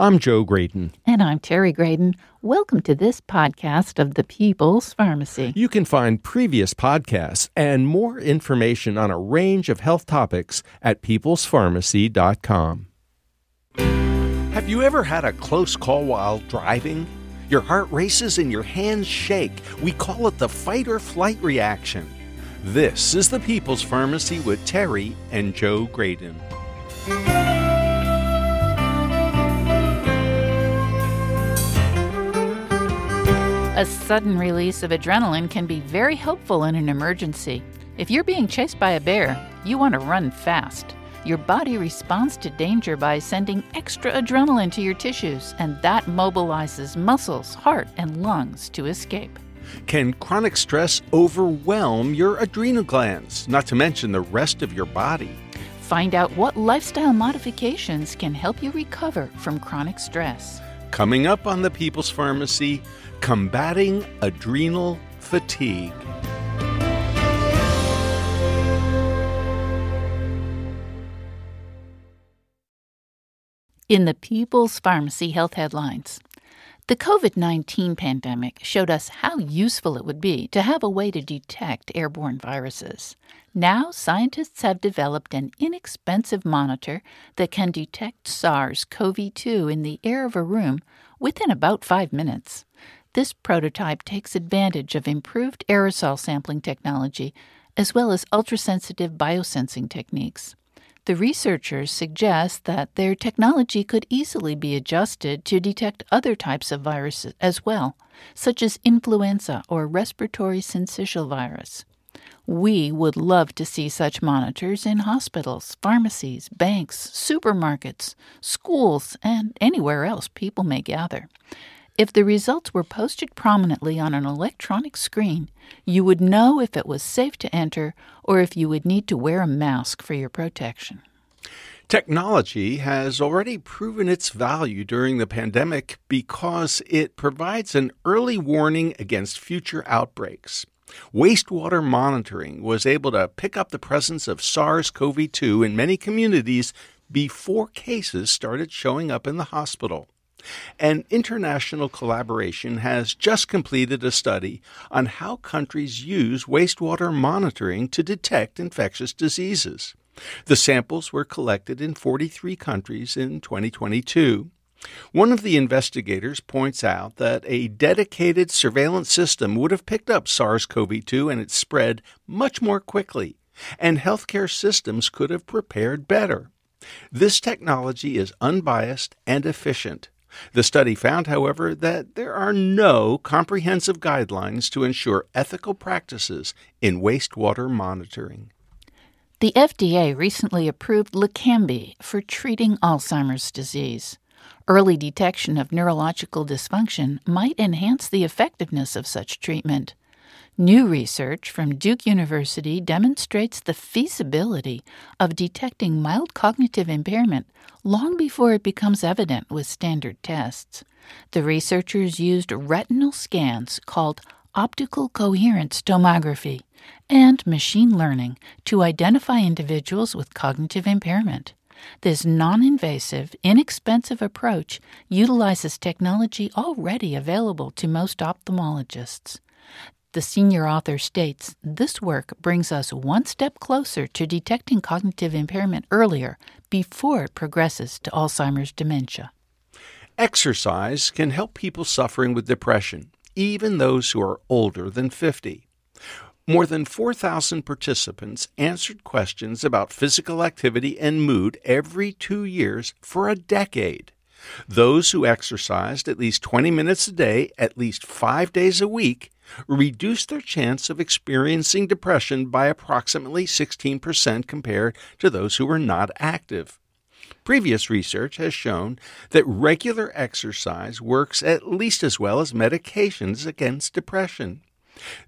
I'm Joe Graedon. And I'm Terry Graedon. Welcome to this podcast of the People's Pharmacy. You can find previous podcasts and more information on a range of health topics at peoplespharmacy.com. Have you ever had a close call while driving? Your heart races and your hands shake. We call it the fight or flight reaction. This is the People's Pharmacy with Terry and Joe Graedon. A sudden release of adrenaline can be very helpful in an emergency. If you're being chased by a bear, you want to run fast. Your body responds to danger by sending extra adrenaline to your tissues, and that mobilizes muscles, heart, and lungs to escape. Can chronic stress overwhelm your adrenal glands, not to mention the rest of your body? Find out what lifestyle modifications can help you recover from chronic stress. Coming up on the People's Pharmacy, combating adrenal fatigue. In the People's Pharmacy Health Headlines, the COVID 19 pandemic showed us how useful it would be to have a way to detect airborne viruses. Now, scientists have developed an inexpensive monitor that can detect SARS CoV 2 in the air of a room within about five minutes. This prototype takes advantage of improved aerosol sampling technology as well as ultrasensitive biosensing techniques. The researchers suggest that their technology could easily be adjusted to detect other types of viruses as well, such as influenza or respiratory syncytial virus. We would love to see such monitors in hospitals, pharmacies, banks, supermarkets, schools, and anywhere else people may gather. If the results were posted prominently on an electronic screen, you would know if it was safe to enter or if you would need to wear a mask for your protection. Technology has already proven its value during the pandemic because it provides an early warning against future outbreaks. Wastewater monitoring was able to pick up the presence of SARS CoV 2 in many communities before cases started showing up in the hospital. An international collaboration has just completed a study on how countries use wastewater monitoring to detect infectious diseases. The samples were collected in 43 countries in 2022. One of the investigators points out that a dedicated surveillance system would have picked up SARS CoV 2 and its spread much more quickly, and healthcare systems could have prepared better. This technology is unbiased and efficient. The study found, however, that there are no comprehensive guidelines to ensure ethical practices in wastewater monitoring. The FDA recently approved Leqembi for treating Alzheimer's disease. Early detection of neurological dysfunction might enhance the effectiveness of such treatment. New research from Duke University demonstrates the feasibility of detecting mild cognitive impairment long before it becomes evident with standard tests. The researchers used retinal scans called optical coherence tomography and machine learning to identify individuals with cognitive impairment. This non invasive, inexpensive approach utilizes technology already available to most ophthalmologists. The senior author states this work brings us one step closer to detecting cognitive impairment earlier before it progresses to Alzheimer's dementia. Exercise can help people suffering with depression, even those who are older than 50. More than 4,000 participants answered questions about physical activity and mood every two years for a decade. Those who exercised at least 20 minutes a day, at least five days a week, reduced their chance of experiencing depression by approximately 16% compared to those who were not active. Previous research has shown that regular exercise works at least as well as medications against depression.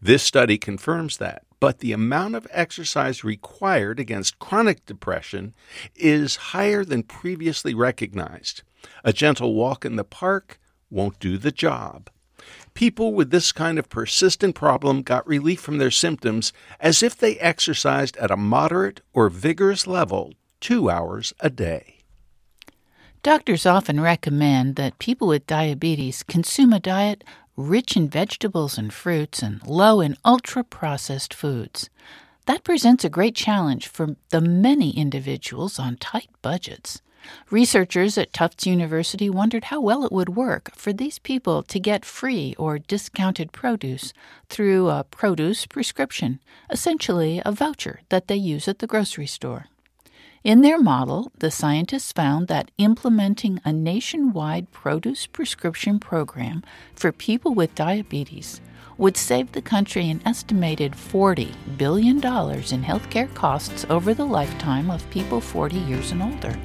This study confirms that, but the amount of exercise required against chronic depression is higher than previously recognized. A gentle walk in the park won't do the job. People with this kind of persistent problem got relief from their symptoms as if they exercised at a moderate or vigorous level two hours a day. Doctors often recommend that people with diabetes consume a diet rich in vegetables and fruits and low in ultra processed foods. That presents a great challenge for the many individuals on tight budgets. Researchers at Tufts University wondered how well it would work for these people to get free or discounted produce through a produce prescription, essentially a voucher that they use at the grocery store. In their model, the scientists found that implementing a nationwide produce prescription program for people with diabetes would save the country an estimated $40 billion in healthcare costs over the lifetime of people 40 years and older.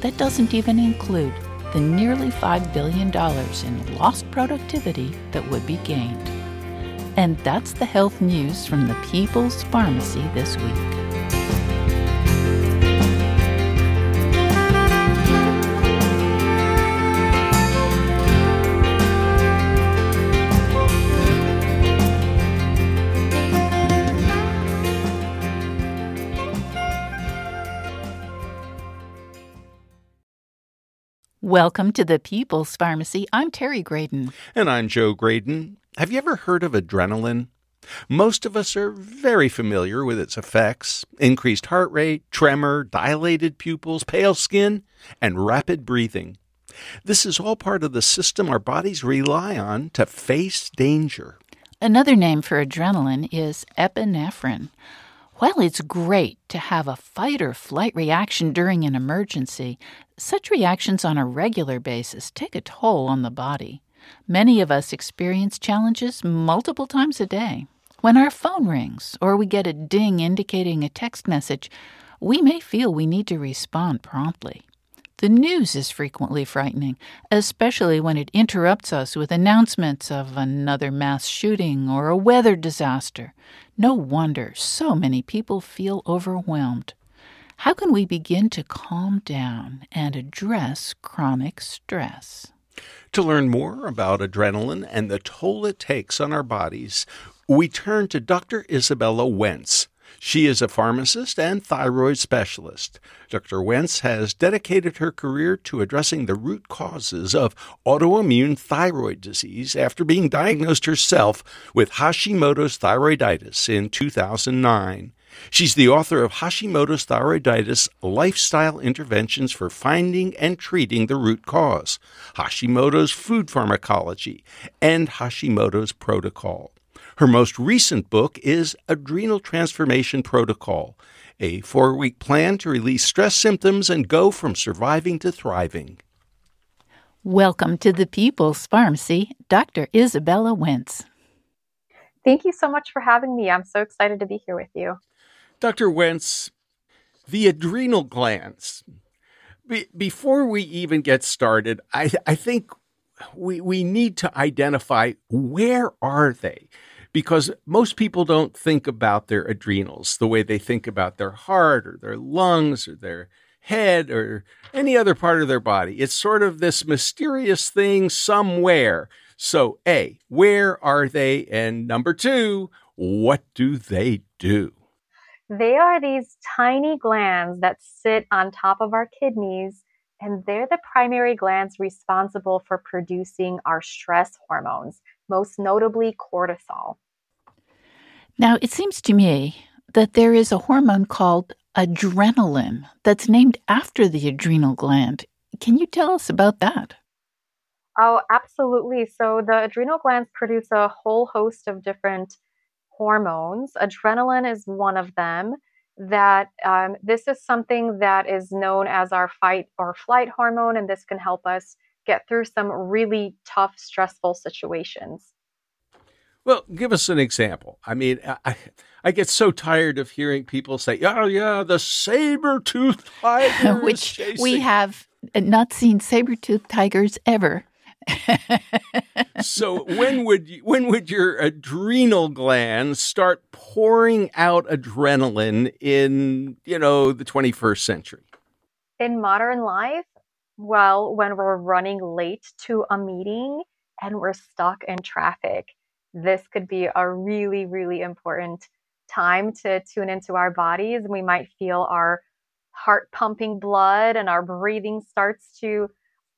That doesn't even include the nearly $5 billion in lost productivity that would be gained. And that's the health news from the People's Pharmacy this week. Welcome to the People's Pharmacy. I'm Terry Graedon. And I'm Joe Graedon. Have you ever heard of adrenaline? Most of us are very familiar with its effects increased heart rate, tremor, dilated pupils, pale skin, and rapid breathing. This is all part of the system our bodies rely on to face danger. Another name for adrenaline is epinephrine. While it's great to have a fight or flight reaction during an emergency, such reactions on a regular basis take a toll on the body. Many of us experience challenges multiple times a day. When our phone rings or we get a ding indicating a text message, we may feel we need to respond promptly. The news is frequently frightening, especially when it interrupts us with announcements of another mass shooting or a weather disaster. No wonder so many people feel overwhelmed. How can we begin to calm down and address chronic stress? To learn more about adrenaline and the toll it takes on our bodies, we turn to Dr. Isabella Wentz. She is a pharmacist and thyroid specialist. Dr. Wentz has dedicated her career to addressing the root causes of autoimmune thyroid disease after being diagnosed herself with Hashimoto's thyroiditis in 2009. She's the author of Hashimoto's Thyroiditis Lifestyle Interventions for Finding and Treating the Root Cause, Hashimoto's Food Pharmacology, and Hashimoto's Protocol. Her most recent book is Adrenal Transformation Protocol, a four week plan to release stress symptoms and go from surviving to thriving. Welcome to the People's Pharmacy, Dr. Isabella Wentz. Thank you so much for having me. I'm so excited to be here with you. Dr. Wentz, the adrenal glands. Be- before we even get started, I, I think we, we need to identify where are they? Because most people don't think about their adrenals the way they think about their heart or their lungs or their head or any other part of their body. It's sort of this mysterious thing somewhere. So, A, where are they? And number two, what do they do? They are these tiny glands that sit on top of our kidneys, and they're the primary glands responsible for producing our stress hormones, most notably cortisol. Now, it seems to me that there is a hormone called adrenaline that's named after the adrenal gland. Can you tell us about that? Oh, absolutely. So, the adrenal glands produce a whole host of different hormones. Adrenaline is one of them. That um, this is something that is known as our fight or flight hormone, and this can help us get through some really tough, stressful situations. Well, give us an example. I mean, I, I get so tired of hearing people say, "Oh yeah, the saber tooth tiger," which we have not seen saber tooth tigers ever. so when would you, when would your adrenal glands start pouring out adrenaline in you know the 21st century? In modern life, well, when we're running late to a meeting and we're stuck in traffic this could be a really, really important time to tune into our bodies. We might feel our heart pumping blood and our breathing starts to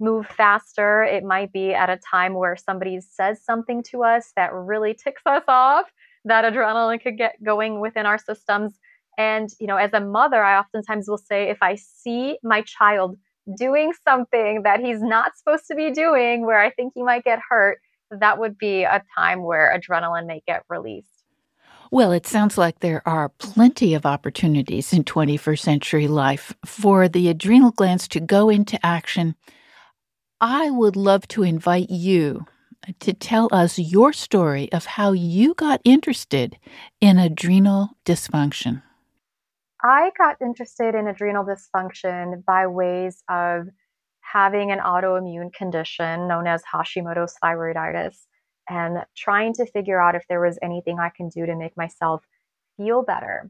move faster. It might be at a time where somebody says something to us that really ticks us off. That adrenaline could get going within our systems. And, you know, as a mother, I oftentimes will say, if I see my child doing something that he's not supposed to be doing, where I think he might get hurt, that would be a time where adrenaline may get released. Well, it sounds like there are plenty of opportunities in 21st century life for the adrenal glands to go into action. I would love to invite you to tell us your story of how you got interested in adrenal dysfunction. I got interested in adrenal dysfunction by ways of having an autoimmune condition known as Hashimoto's thyroiditis and trying to figure out if there was anything I can do to make myself feel better.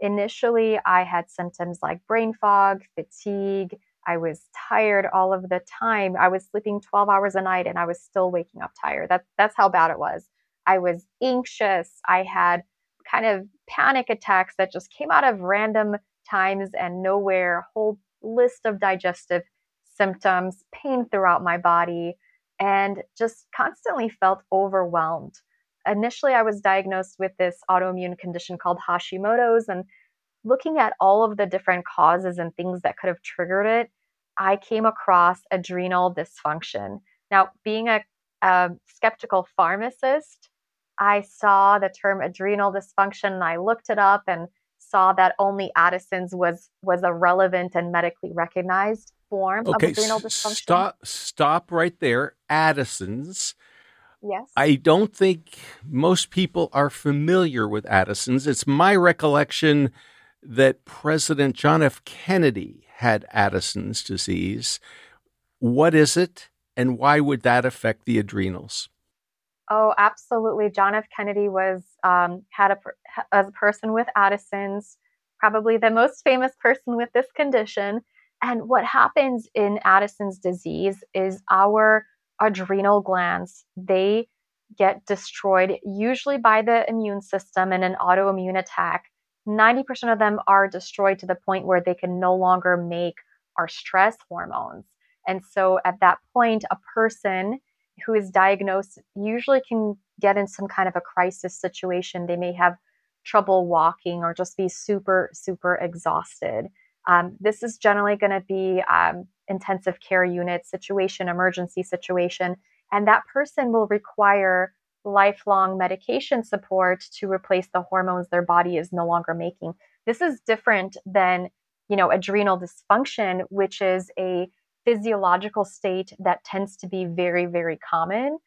Initially, I had symptoms like brain fog, fatigue. I was tired all of the time. I was sleeping 12 hours a night and I was still waking up tired. That, that's how bad it was. I was anxious. I had kind of panic attacks that just came out of random times and nowhere, whole list of digestive symptoms, pain throughout my body, and just constantly felt overwhelmed. Initially, I was diagnosed with this autoimmune condition called Hashimoto's, and looking at all of the different causes and things that could have triggered it, I came across adrenal dysfunction. Now, being a, a skeptical pharmacist, I saw the term adrenal dysfunction and I looked it up and saw that only Addison's was was a relevant and medically recognized form okay, of adrenal dysfunction. Stop stop right there. Addison's. Yes. I don't think most people are familiar with Addison's. It's my recollection that President John F. Kennedy had Addison's disease. What is it, and why would that affect the adrenals? Oh, absolutely. John F. Kennedy was um, had a, a person with Addison's, probably the most famous person with this condition. And what happens in Addison's disease is our adrenal glands they get destroyed usually by the immune system in an autoimmune attack. 90% of them are destroyed to the point where they can no longer make our stress hormones. And so at that point, a person who is diagnosed usually can get in some kind of a crisis situation. They may have trouble walking or just be super, super exhausted. Um, this is generally going to be um, intensive care unit situation, emergency situation, and that person will require lifelong medication support to replace the hormones their body is no longer making. This is different than, you know, adrenal dysfunction, which is a physiological state that tends to be very, very common.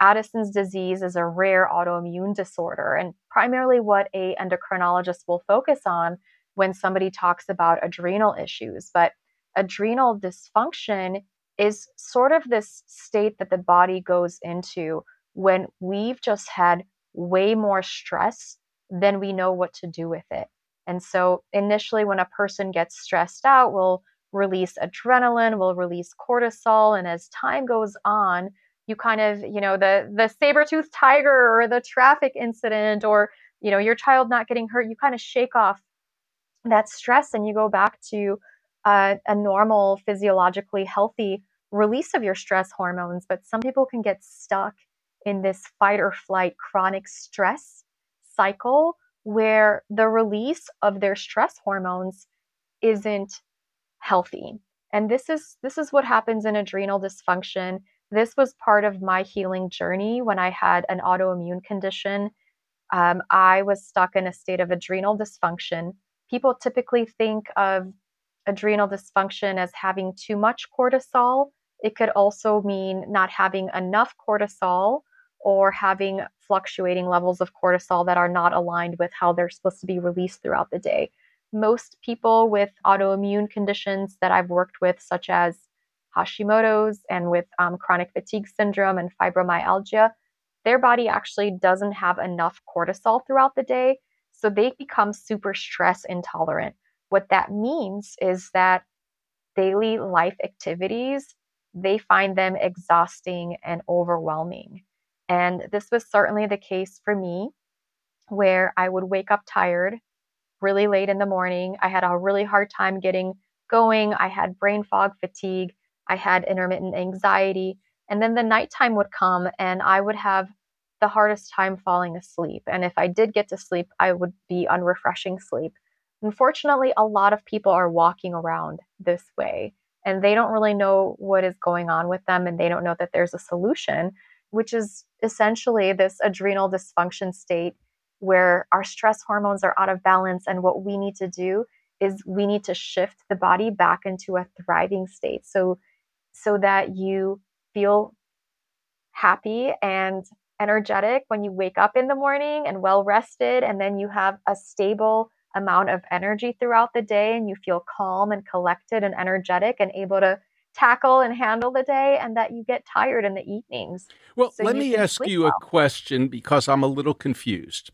Addison's disease is a rare autoimmune disorder, and primarily what a endocrinologist will focus on when somebody talks about adrenal issues. But adrenal dysfunction is sort of this state that the body goes into when we've just had way more stress than we know what to do with it. And so initially when a person gets stressed out, we'll release adrenaline, we'll release cortisol. And as time goes on, you kind of, you know, the the saber-toothed tiger or the traffic incident or, you know, your child not getting hurt, you kind of shake off that stress and you go back to uh, a normal, physiologically healthy release of your stress hormones. But some people can get stuck in this fight or flight chronic stress cycle where the release of their stress hormones isn't healthy. And this is this is what happens in adrenal dysfunction. This was part of my healing journey when I had an autoimmune condition. Um, I was stuck in a state of adrenal dysfunction. People typically think of adrenal dysfunction as having too much cortisol. It could also mean not having enough cortisol or having fluctuating levels of cortisol that are not aligned with how they're supposed to be released throughout the day most people with autoimmune conditions that I've worked with, such as Hashimoto's and with um, chronic fatigue syndrome and fibromyalgia, their body actually doesn't have enough cortisol throughout the day. So they become super stress intolerant. What that means is that daily life activities, they find them exhausting and overwhelming. And this was certainly the case for me, where I would wake up tired really late in the morning. I had a really hard time getting going. I had brain fog, fatigue. I had intermittent anxiety. And then the nighttime would come and I would have the hardest time falling asleep. And if I did get to sleep, I would be unrefreshing sleep. Unfortunately, a lot of people are walking around this way and they don't really know what is going on with them and they don't know that there's a solution, which is essentially this adrenal dysfunction state where our stress hormones are out of balance. And what we need to do is we need to shift the body back into a thriving state so so that you feel happy and energetic when you wake up in the morning and well rested and then you have a stable amount of energy throughout the day and you feel calm and collected and energetic and able to tackle and handle the day and that you get tired in the evenings. Well, so let me ask you well. a question because I'm a little confused.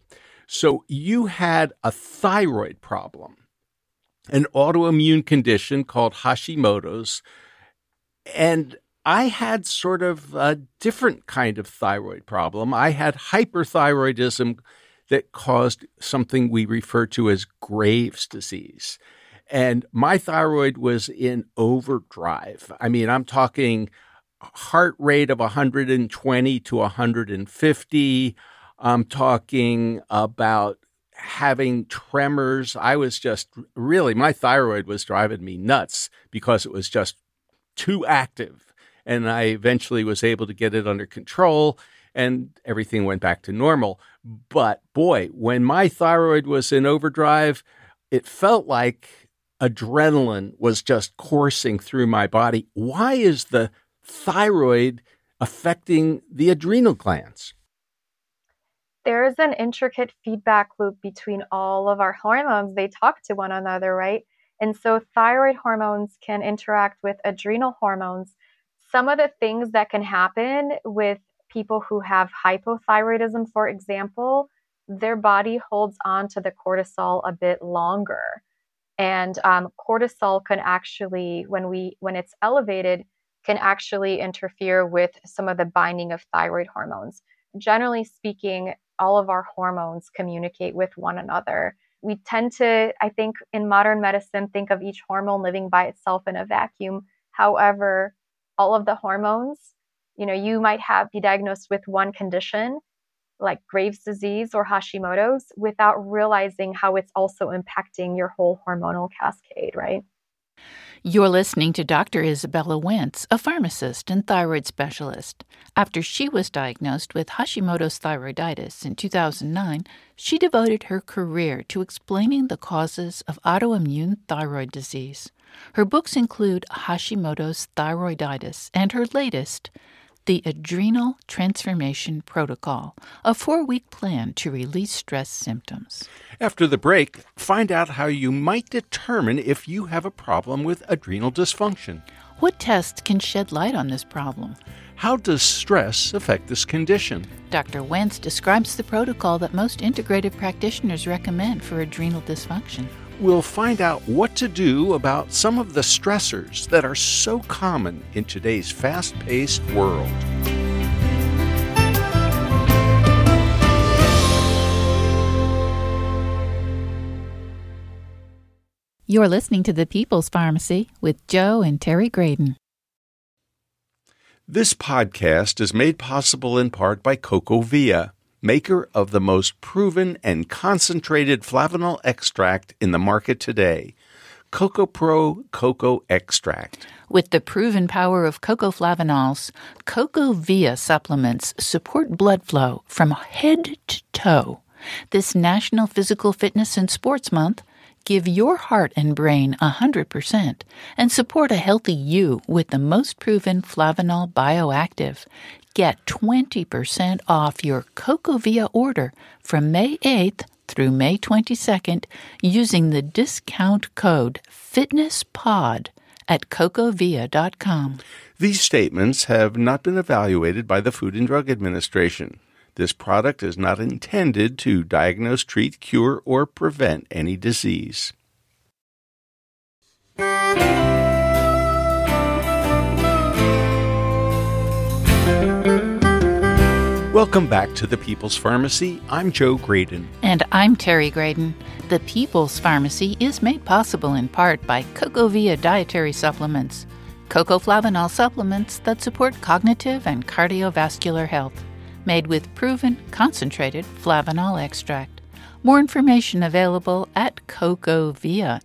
So you had a thyroid problem, an autoimmune condition called Hashimoto's, and I had sort of a different kind of thyroid problem. I had hyperthyroidism that caused something we refer to as Graves' disease. And my thyroid was in overdrive. I mean, I'm talking heart rate of 120 to 150. I'm talking about having tremors. I was just really, my thyroid was driving me nuts because it was just too active. And I eventually was able to get it under control and everything went back to normal. But boy, when my thyroid was in overdrive, it felt like adrenaline was just coursing through my body. Why is the thyroid affecting the adrenal glands? There is an intricate feedback loop between all of our hormones. They talk to one another, right? And so thyroid hormones can interact with adrenal hormones. Some of the things that can happen with people who have hypothyroidism, for example, their body holds on to the cortisol a bit longer. And um, cortisol can actually, when we when it's elevated, can actually interfere with some of the binding of thyroid hormones. Generally speaking, all of our hormones communicate with one another. We tend to, I think, in modern medicine, think of each hormone living by itself in a vacuum. However, all of the hormones you know you might have be diagnosed with one condition like Graves' disease or Hashimoto's without realizing how it's also impacting your whole hormonal cascade, right? You're listening to Dr. Isabella Wentz, a pharmacist and thyroid specialist. After she was diagnosed with Hashimoto's thyroiditis in 2009, she devoted her career to explaining the causes of autoimmune thyroid disease. Her books include Hashimoto's thyroiditis and her latest, the Adrenal Transformation Protocol, a four week plan to release stress symptoms. After the break, find out how you might determine if you have a problem with adrenal dysfunction. What tests can shed light on this problem? How does stress affect this condition? Dr. Wentz describes the protocol that most integrative practitioners recommend for adrenal dysfunction we'll find out what to do about some of the stressors that are so common in today's fast paced world. You're listening to The People's Pharmacy with Joe and Terry Graedon. This podcast is made possible in part by CocoVia maker of the most proven and concentrated flavanol extract in the market today. CocoPro Cocoa Extract. With the proven power of cocoa flavanols, CocoVia supplements support blood flow from head to toe. This National Physical Fitness and Sports Month, give your heart and brain 100% and support a healthy you with the most proven Flavanol Bioactive. Get 20% off your CocoVia order from May 8th through May 22nd using the discount code FITNESSPOD at cocovia.com. These statements have not been evaluated by the Food and Drug Administration. This product is not intended to diagnose, treat, cure, or prevent any disease. Welcome back to the People's Pharmacy. I'm Joe Graedon. And I'm Terry Graedon. The People's Pharmacy is made possible in part by CocoVia dietary supplements, cocoflavanol supplements that support cognitive and cardiovascular health, made with proven concentrated flavanol extract. More information available at cocovia.com.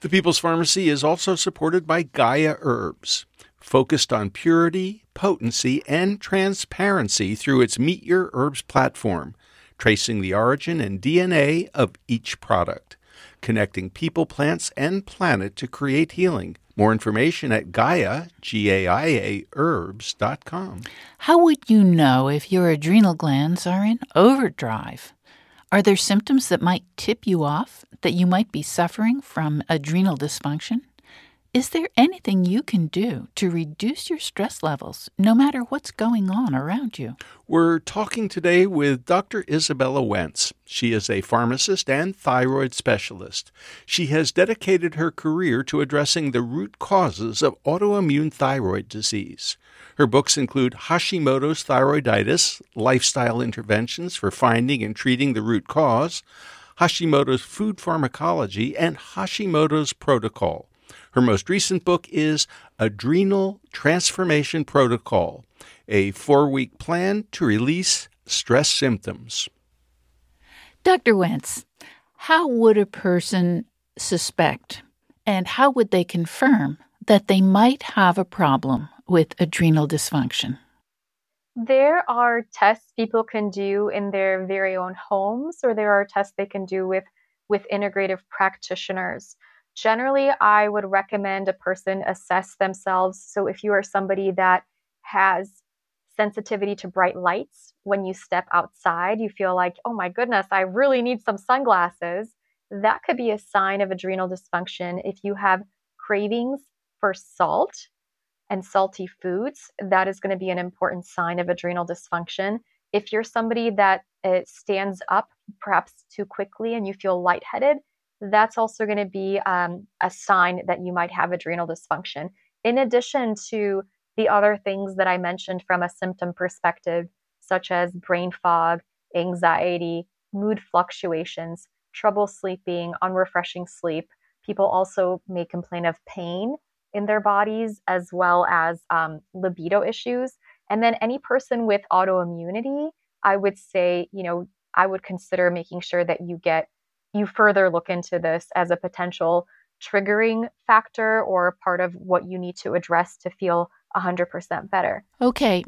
The People's Pharmacy is also supported by Gaia Herbs, focused on purity, potency, and transparency through its Meet Your Herbs platform tracing the origin and DNA of each product, connecting people, plants, and planet to create healing. More information at Gaia, G-A-I-A, herbs.com. How would you know if your adrenal glands are in overdrive? Are there symptoms that might tip you off that you might be suffering from adrenal dysfunction? Is there anything you can do to reduce your stress levels, no matter what's going on around you? We're talking today with Dr. Isabella Wentz. She is a pharmacist and thyroid specialist. She has dedicated her career to addressing the root causes of autoimmune thyroid disease. Her books include Hashimoto's Thyroiditis Lifestyle Interventions for Finding and Treating the Root Cause, Hashimoto's Food Pharmacology, and Hashimoto's Protocol. Her most recent book is Adrenal Transformation Protocol, a four week plan to release stress symptoms. Dr. Wentz, how would a person suspect and how would they confirm that they might have a problem with adrenal dysfunction? There are tests people can do in their very own homes, or there are tests they can do with, with integrative practitioners generally I would recommend a person assess themselves. So if you are somebody that has sensitivity to bright lights, when you step outside, you feel like, oh my goodness, I really need some sunglasses. That could be a sign of adrenal dysfunction. If you have cravings for salt and salty foods, that is going to be an important sign of adrenal dysfunction. If you're somebody that uh, stands up perhaps too quickly and you feel lightheaded, that's also going to be um, a sign that you might have adrenal dysfunction. In addition to the other things that I mentioned from a symptom perspective, such as brain fog, anxiety, mood fluctuations, trouble sleeping, unrefreshing sleep. People also may complain of pain in their bodies as well as um, libido issues. And then any person with autoimmunity, I would say, you know, I would consider making sure that you get you further look into this as a potential triggering factor or part of what you need to address to feel 100% better. Okay.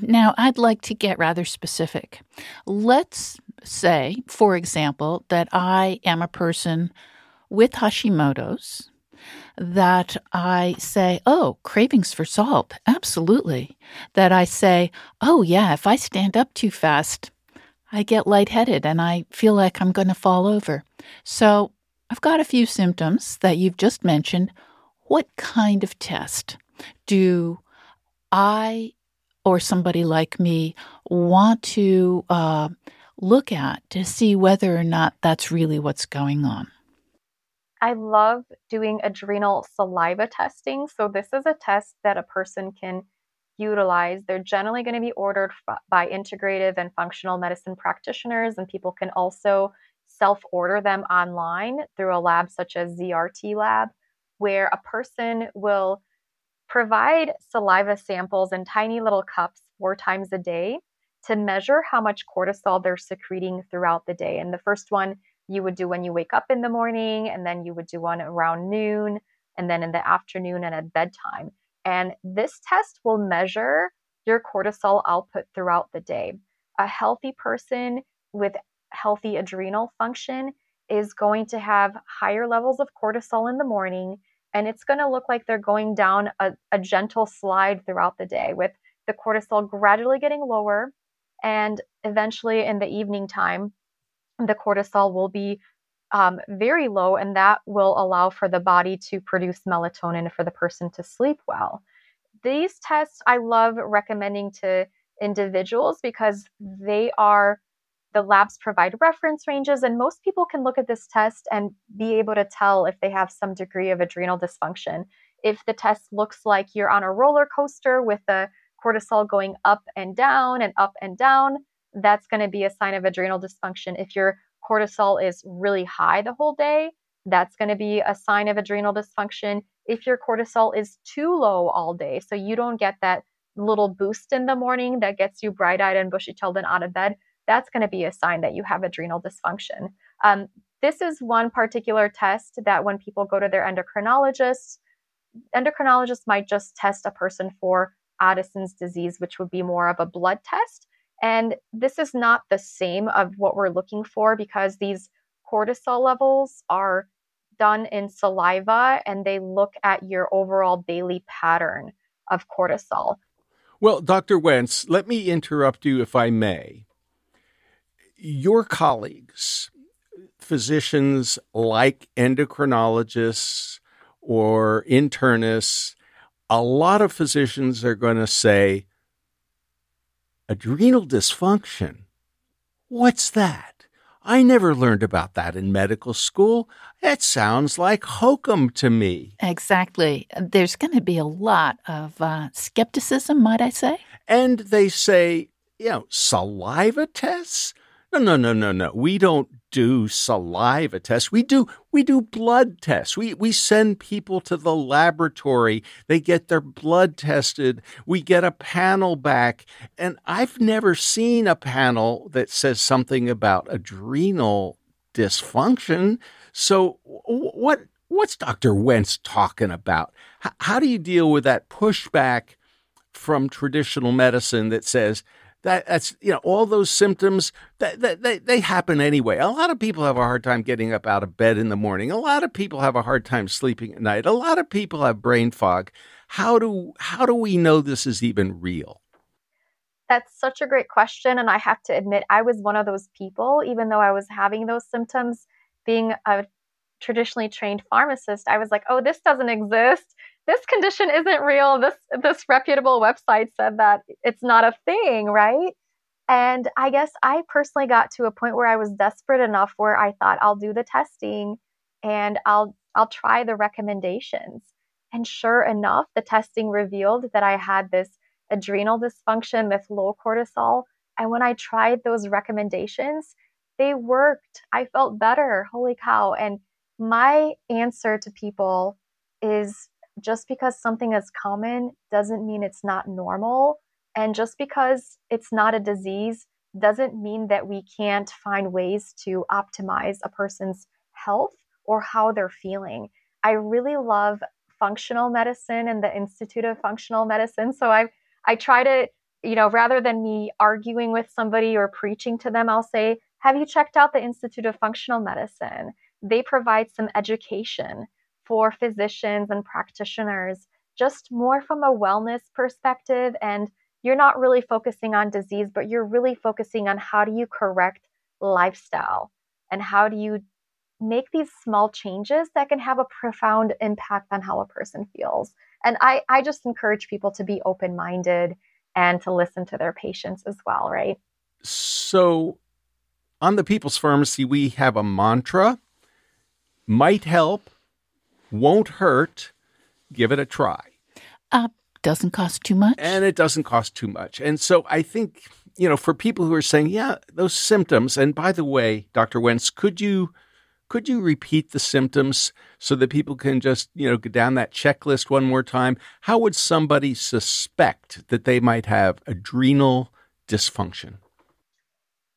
Now, I'd like to get rather specific. Let's say, for example, that I am a person with Hashimoto's, that I say, oh, cravings for salt. Absolutely. That I say, oh, yeah, if I stand up too fast, I get lightheaded and I feel like I'm going to fall over. So I've got a few symptoms that you've just mentioned. What kind of test do I or somebody like me want to uh, look at to see whether or not that's really what's going on? I love doing adrenal saliva testing. So, this is a test that a person can utilize. They're generally going to be ordered f- by integrative and functional medicine practitioners, and people can also self order them online through a lab such as ZRT Lab, where a person will provide saliva samples in tiny little cups four times a day to measure how much cortisol they're secreting throughout the day. And the first one you would do when you wake up in the morning, and then you would do one around noon, and then in the afternoon and at bedtime. And this test will measure your cortisol output throughout the day. A healthy person with healthy adrenal function is going to have higher levels of cortisol in the morning, and it's going to look like they're going down a, a gentle slide throughout the day with the cortisol gradually getting lower. And eventually, in the evening time, the cortisol will be um, very low, and that will allow for the body to produce melatonin for the person to sleep well. These tests I love recommending to individuals because they are the labs provide reference ranges, and most people can look at this test and be able to tell if they have some degree of adrenal dysfunction. If the test looks like you're on a roller coaster with the cortisol going up and down and up and down, that's going to be a sign of adrenal dysfunction. If your cortisol is really high the whole day, that's going to be a sign of adrenal dysfunction. If your cortisol is too low all day, so you don't get that little boost in the morning that gets you bright eyed and bushy tailed and out of bed, that's going to be a sign that you have adrenal dysfunction. Um, this is one particular test that when people go to their endocrinologist, endocrinologists might just test a person for Addison's disease, which would be more of a blood test. And this is not the same of what we're looking for because these cortisol levels are done in saliva and they look at your overall daily pattern of cortisol. Well, Dr. Wentz, let me interrupt you if I may. Your colleagues, physicians like endocrinologists or internists, a lot of physicians are going to say, adrenal dysfunction. What's that? I never learned about that in medical school. It sounds like hokum to me. Exactly. There's going to be a lot of uh, skepticism, might I say? And they say, you know, saliva tests? No, no, no, no, no. We don't do saliva tests. We do we do blood tests. We we send people to the laboratory. They get their blood tested. We get a panel back. And I've never seen a panel that says something about adrenal dysfunction. So what what's Dr. Wentz talking about? How, how do you deal with that pushback from traditional medicine that says that that's you know all those symptoms that, that they, they happen anyway. A lot of people have a hard time getting up out of bed in the morning. A lot of people have a hard time sleeping at night. A lot of people have brain fog. How do how do we know this is even real? That's such a great question and i have to admit i was one of those people even though i was having those symptoms being a traditionally trained pharmacist i was like oh this doesn't exist this condition isn't real. This this reputable website said that it's not a thing, right? And I guess I personally got to a point where I was desperate enough where I thought I'll do the testing and I'll I'll try the recommendations. And sure enough, the testing revealed that I had this adrenal dysfunction with low cortisol. And when I tried those recommendations, they worked. I felt better. Holy cow. And my answer to people is just because something is common doesn't mean it's not normal. And just because it's not a disease doesn't mean that we can't find ways to optimize a person's health or how they're feeling. I really love functional medicine and the Institute of Functional Medicine. So I I try to, you know, rather than me arguing with somebody or preaching to them, I'll say, "Have you checked out the Institute of Functional Medicine? They provide some education for physicians and practitioners, just more from a wellness perspective. And you're not really focusing on disease, but you're really focusing on how do you correct lifestyle and how do you make these small changes that can have a profound impact on how a person feels. And I, I just encourage people to be open minded and to listen to their patients as well, right? So, on the People's Pharmacy, we have a mantra might help, won't hurt. Give it a try. Uh, doesn't cost too much. And it doesn't cost too much. And so I think, you know, for people who are saying, yeah, those symptoms, and by the way, Dr. Wentz, could you could you repeat the symptoms so that people can just, you know, go down that checklist one more time? How would somebody suspect that they might have adrenal dysfunction?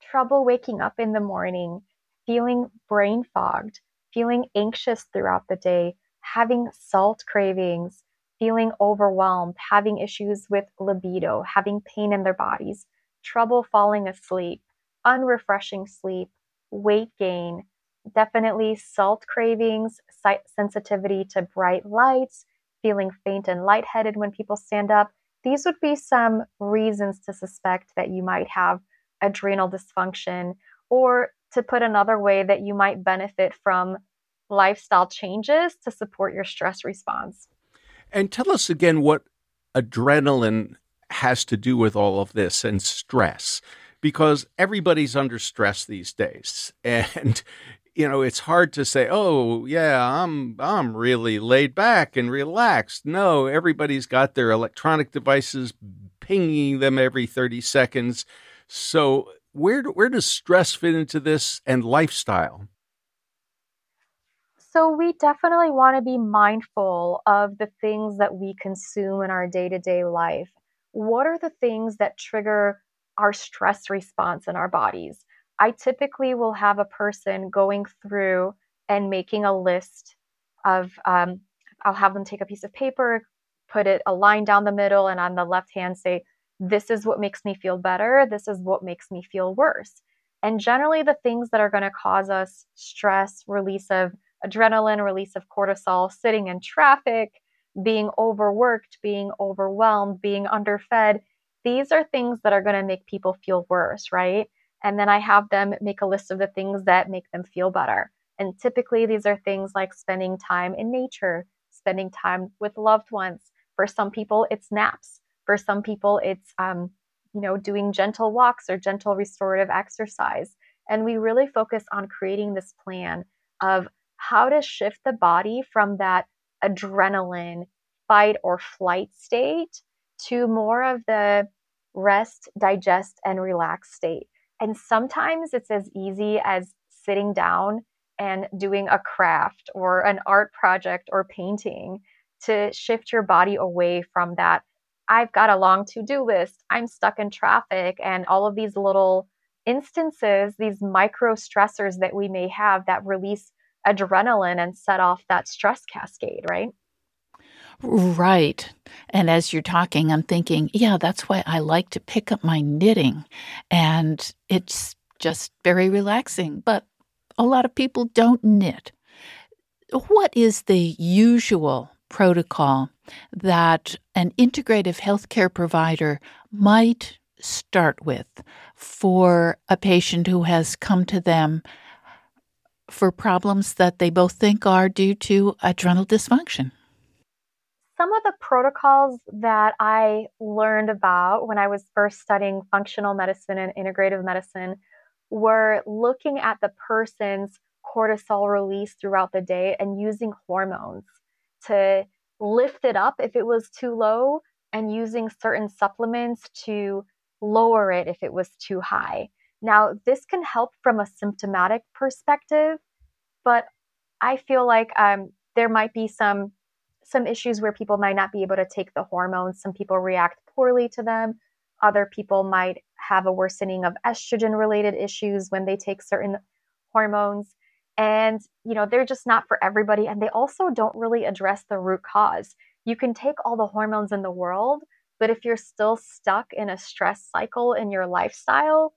Trouble waking up in the morning, feeling brain fogged, feeling anxious throughout the day, having salt cravings, feeling overwhelmed, having issues with libido, having pain in their bodies, trouble falling asleep, unrefreshing sleep, weight gain, definitely salt cravings, sensitivity to bright lights, feeling faint and lightheaded when people stand up. These would be some reasons to suspect that you might have adrenal dysfunction or to put another way that you might benefit from lifestyle changes to support your stress response. And tell us again what adrenaline has to do with all of this and stress because everybody's under stress these days. And you know it's hard to say oh yeah i'm i'm really laid back and relaxed. No everybody's got their electronic devices pinging them every 30 seconds. So where where does stress fit into this and lifestyle? So we definitely want to be mindful of the things that we consume in our day-to-day life. What are the things that trigger our stress response in our bodies? I typically will have a person going through and making a list of um, I'll have them take a piece of paper, put it a line down the middle, and on the left hand say, This is what makes me feel better. This is what makes me feel worse. And generally, the things that are going to cause us stress, release of adrenaline, release of cortisol, sitting in traffic, being overworked, being overwhelmed, being underfed, these are things that are going to make people feel worse, right? And then I have them make a list of the things that make them feel better. And typically, these are things like spending time in nature, spending time with loved ones. For some people, it's naps. For some people, it's um, you know doing gentle walks or gentle restorative exercise. And we really focus on creating this plan of how to shift the body from that adrenaline fight or flight state to more of the rest, digest, and relax state. And sometimes it's as easy as sitting down and doing a craft or an art project or painting to shift your body away from that. I've got a long to do list. I'm stuck in traffic, and all of these little instances, these micro stressors that we may have that release adrenaline and set off that stress cascade, right? Right. And as you're talking, I'm thinking, yeah, that's why I like to pick up my knitting. And it's just very relaxing. But a lot of people don't knit. What is the usual protocol that an integrative healthcare provider might start with for a patient who has come to them for problems that they both think are due to adrenal dysfunction? Some of the protocols that I learned about when I was first studying functional medicine and integrative medicine were looking at the person's cortisol release throughout the day and using hormones to lift it up if it was too low and using certain supplements to lower it if it was too high. Now, this can help from a symptomatic perspective, but I feel like um, there might be some some issues where people might not be able to take the hormones. Some people react poorly to them. Other people might have a worsening of estrogen related issues when they take certain hormones. And, you know, they're just not for everybody. And they also don't really address the root cause. You can take all the hormones in the world, but if you're still stuck in a stress cycle in your lifestyle,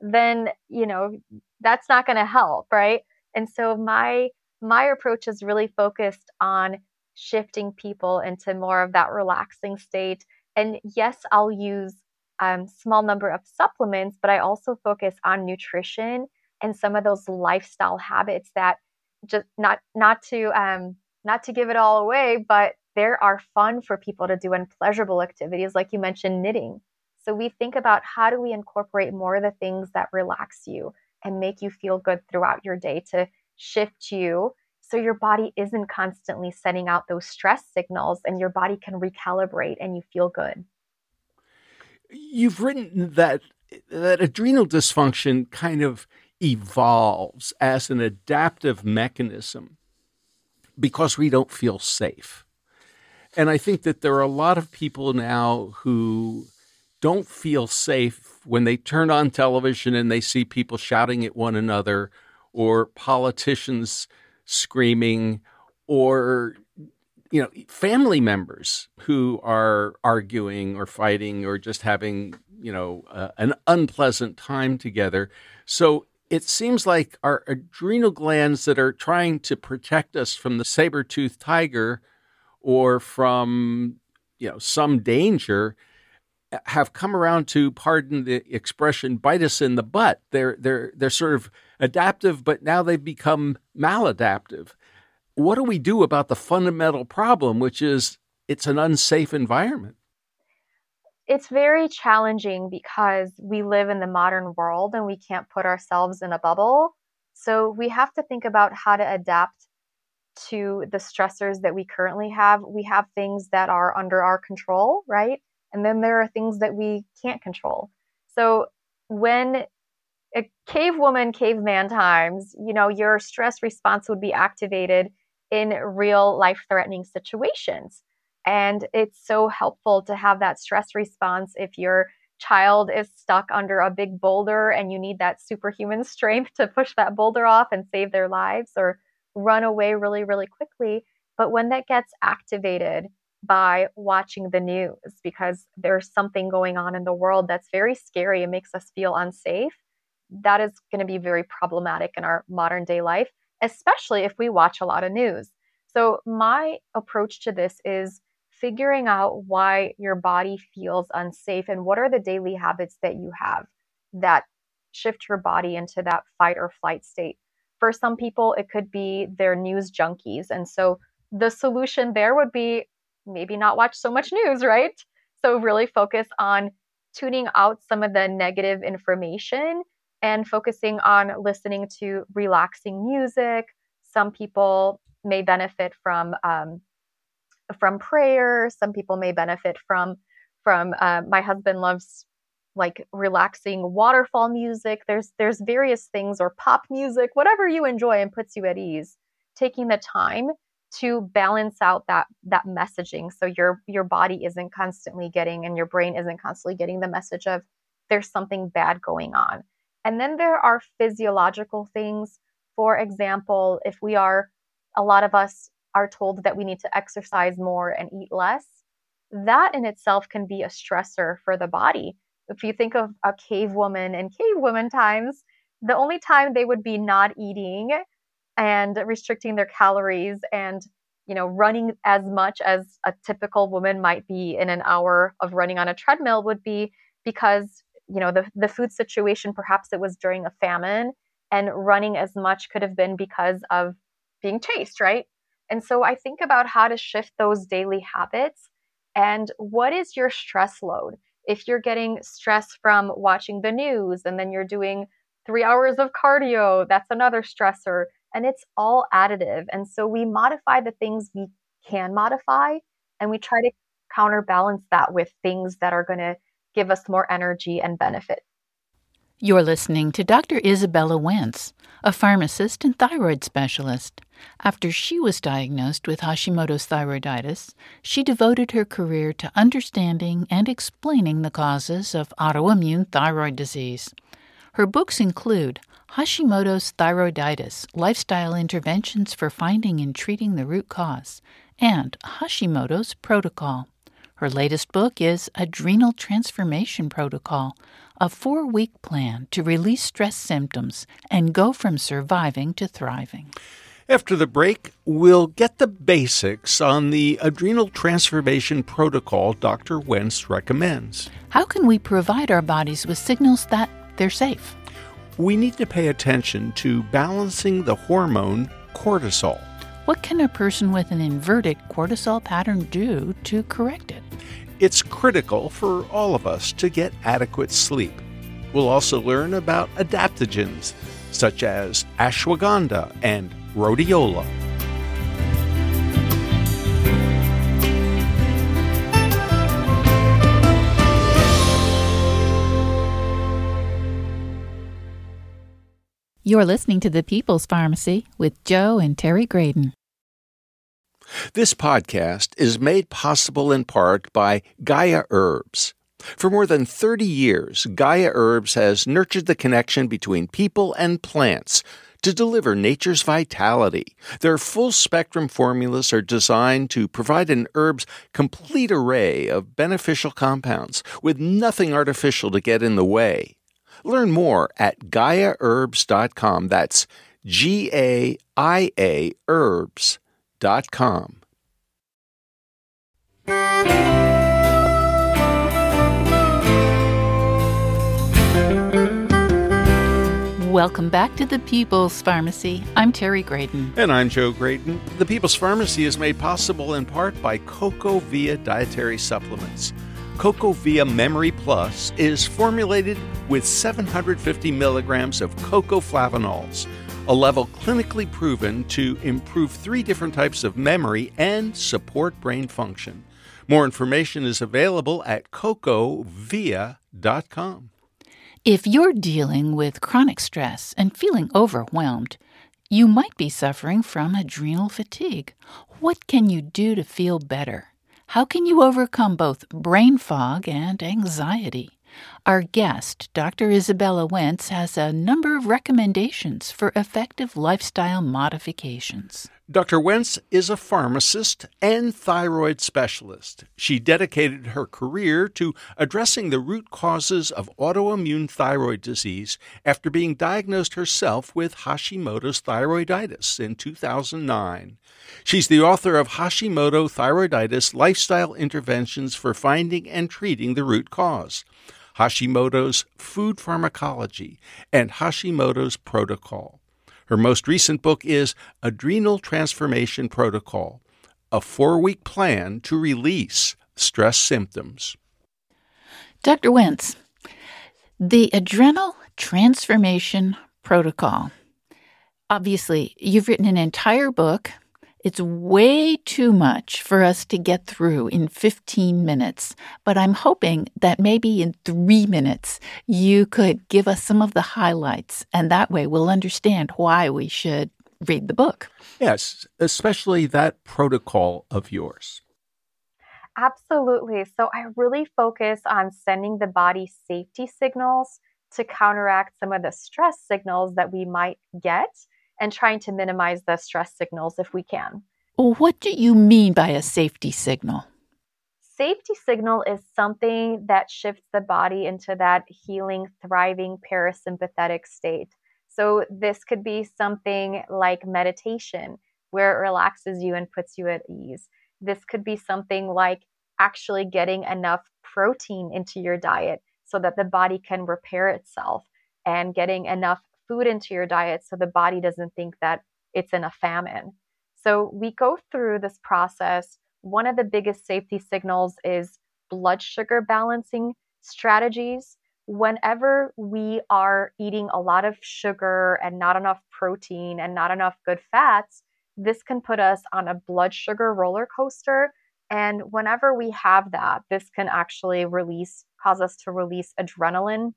then, you know, that's not going to help, right? And so my my approach is really focused on shifting people into more of that relaxing state. And yes, I'll use um, small number of supplements, but I also focus on nutrition and some of those lifestyle habits that just not not to um, not to give it all away, but there are fun for people to do and pleasurable activities, like you mentioned, knitting. So we think about how do we incorporate more of the things that relax you and make you feel good throughout your day to shift you so your body isn't constantly sending out those stress signals and your body can recalibrate and you feel good. You've written that that adrenal dysfunction kind of evolves as an adaptive mechanism because we don't feel safe. And I think that there are a lot of people now who don't feel safe when they turn on television and they see people shouting at one another or politicians screaming or you know family members who are arguing or fighting or just having you know uh, an unpleasant time together so it seems like our adrenal glands that are trying to protect us from the saber-toothed tiger or from you know some danger uh, have come around to pardon the expression bite us in the butt. They're they're they're sort of adaptive but now they've become maladaptive. What do we do about the fundamental problem which is it's an unsafe environment it's very challenging because we live in the modern world and we can't put ourselves in a bubble so we have to think about how to adapt to the stressors that we currently have we have things that are under our control right and then there are things that we can't control. So when a cave woman, caveman times, you know, your stress response would be activated in real life threatening situations. And it's so helpful to have that stress response if your child is stuck under a big boulder and you need that superhuman strength to push that boulder off and save their lives or run away really, really quickly. But when that gets activated by watching the news, because there's something going on in the world that's very scary and makes us feel unsafe, that is going to be very problematic in our modern day life, especially if we watch a lot of news. So, my approach to this is figuring out why your body feels unsafe and what are the daily habits that you have that shift your body into that fight or flight state. For some people, it could be their news junkies. And so the solution there would be maybe not watch so much news, right? So really focus on tuning out some of the negative information and focusing on listening to relaxing music. Some people may benefit from um, from prayer. Some people may benefit from from uh, my husband loves like relaxing waterfall music. There's there's various things or pop music, whatever you enjoy and puts you at ease. Taking the time to balance out that that messaging so your your body isn't constantly getting and your brain isn't constantly getting the message of there's something bad going on. And then there are physiological things. For example, if we are a lot of us are told that we need to exercise more and eat less, that in itself can be a stressor for the body. If you think of a cave woman and cave woman times, the only time they would be not eating and restricting their calories and you know running as much as a typical woman might be in an hour of running on a treadmill would be because you know the, the food situation perhaps it was during a famine and running as much could have been because of being chased right and so I think about how to shift those daily habits and what is your stress load? If you're getting stress from watching the news and then you're doing three hours of cardio, that's another stressor. And it's all additive. And so we modify the things we can modify and we try to counterbalance that with things that are going to give us more energy and benefit. You're listening to Dr. Izabella Wentz, a pharmacist and thyroid specialist. After she was diagnosed with Hashimoto's thyroiditis, she devoted her career to understanding and explaining the causes of autoimmune thyroid disease. Her books include Hashimoto's Thyroiditis Lifestyle Interventions for Finding and Treating the Root Cause and Hashimoto's Protocol. Her latest book is Adrenal Transformation Protocol, a four week plan to release stress symptoms and go from surviving to thriving. After the break, we'll get the basics on the adrenal transformation protocol Dr. Wentz recommends. How can we provide our bodies with signals that they're safe? We need to pay attention to balancing the hormone cortisol. What can a person with an inverted cortisol pattern do to correct it? It's critical for all of us to get adequate sleep. We'll also learn about adaptogens such as ashwagandha and rhodiola. You're listening to The People's Pharmacy with Joe and Terry Graedon. This podcast is made possible in part by Gaia Herbs. For more than 30 years, Gaia Herbs has nurtured the connection between people and plants to deliver nature's vitality. Their full spectrum formulas are designed to provide an herb's complete array of beneficial compounds with nothing artificial to get in the way. Learn more at GaiaHerbs.com. That's G A I A herbs.com. Welcome back to the People's Pharmacy. I'm Terry Graedon. And I'm Joe Graedon. The People's Pharmacy is made possible in part by CocoVia Dietary Supplements. CocoVia Memory Plus is formulated with 750 milligrams of cocoa flavanols, a level clinically proven to improve three different types of memory and support brain function. More information is available at cocovia.com. If you're dealing with chronic stress and feeling overwhelmed, you might be suffering from adrenal fatigue. What can you do to feel better? How can you overcome both brain fog and anxiety? Our guest, Dr. Izabella Wentz, has a number of recommendations for effective lifestyle modifications. Dr. Wentz is a pharmacist and thyroid specialist. She dedicated her career to addressing the root causes of autoimmune thyroid disease after being diagnosed herself with Hashimoto's thyroiditis in 2009. She's the author of Hashimoto Thyroiditis Lifestyle Interventions for Finding and Treating the Root Cause. Hashimoto's Food Pharmacology, and Hashimoto's Protocol. Her most recent book is Adrenal Transformation Protocol, a four week plan to release stress symptoms. Dr. Wentz, the Adrenal Transformation Protocol. Obviously, you've written an entire book it's way too much for us to get through in 15 minutes, but I'm hoping that maybe in three minutes you could give us some of the highlights, and that way we'll understand why we should read the book. Yes, especially that protocol of yours. Absolutely. So I really focus on sending the body safety signals to counteract some of the stress signals that we might get and trying to minimize the stress signals if we can. What do you mean by a safety signal? Safety signal is something that shifts the body into that healing, thriving parasympathetic state. So, this could be something like meditation, where it relaxes you and puts you at ease. This could be something like actually getting enough protein into your diet so that the body can repair itself and getting enough food into your diet so the body doesn't think that it's in a famine. So we go through this process. One of the biggest safety signals is blood sugar balancing strategies. Whenever we are eating a lot of sugar and not enough protein and not enough good fats, this can put us on a blood sugar roller coaster. And whenever we have that, this can actually release, cause us to release adrenaline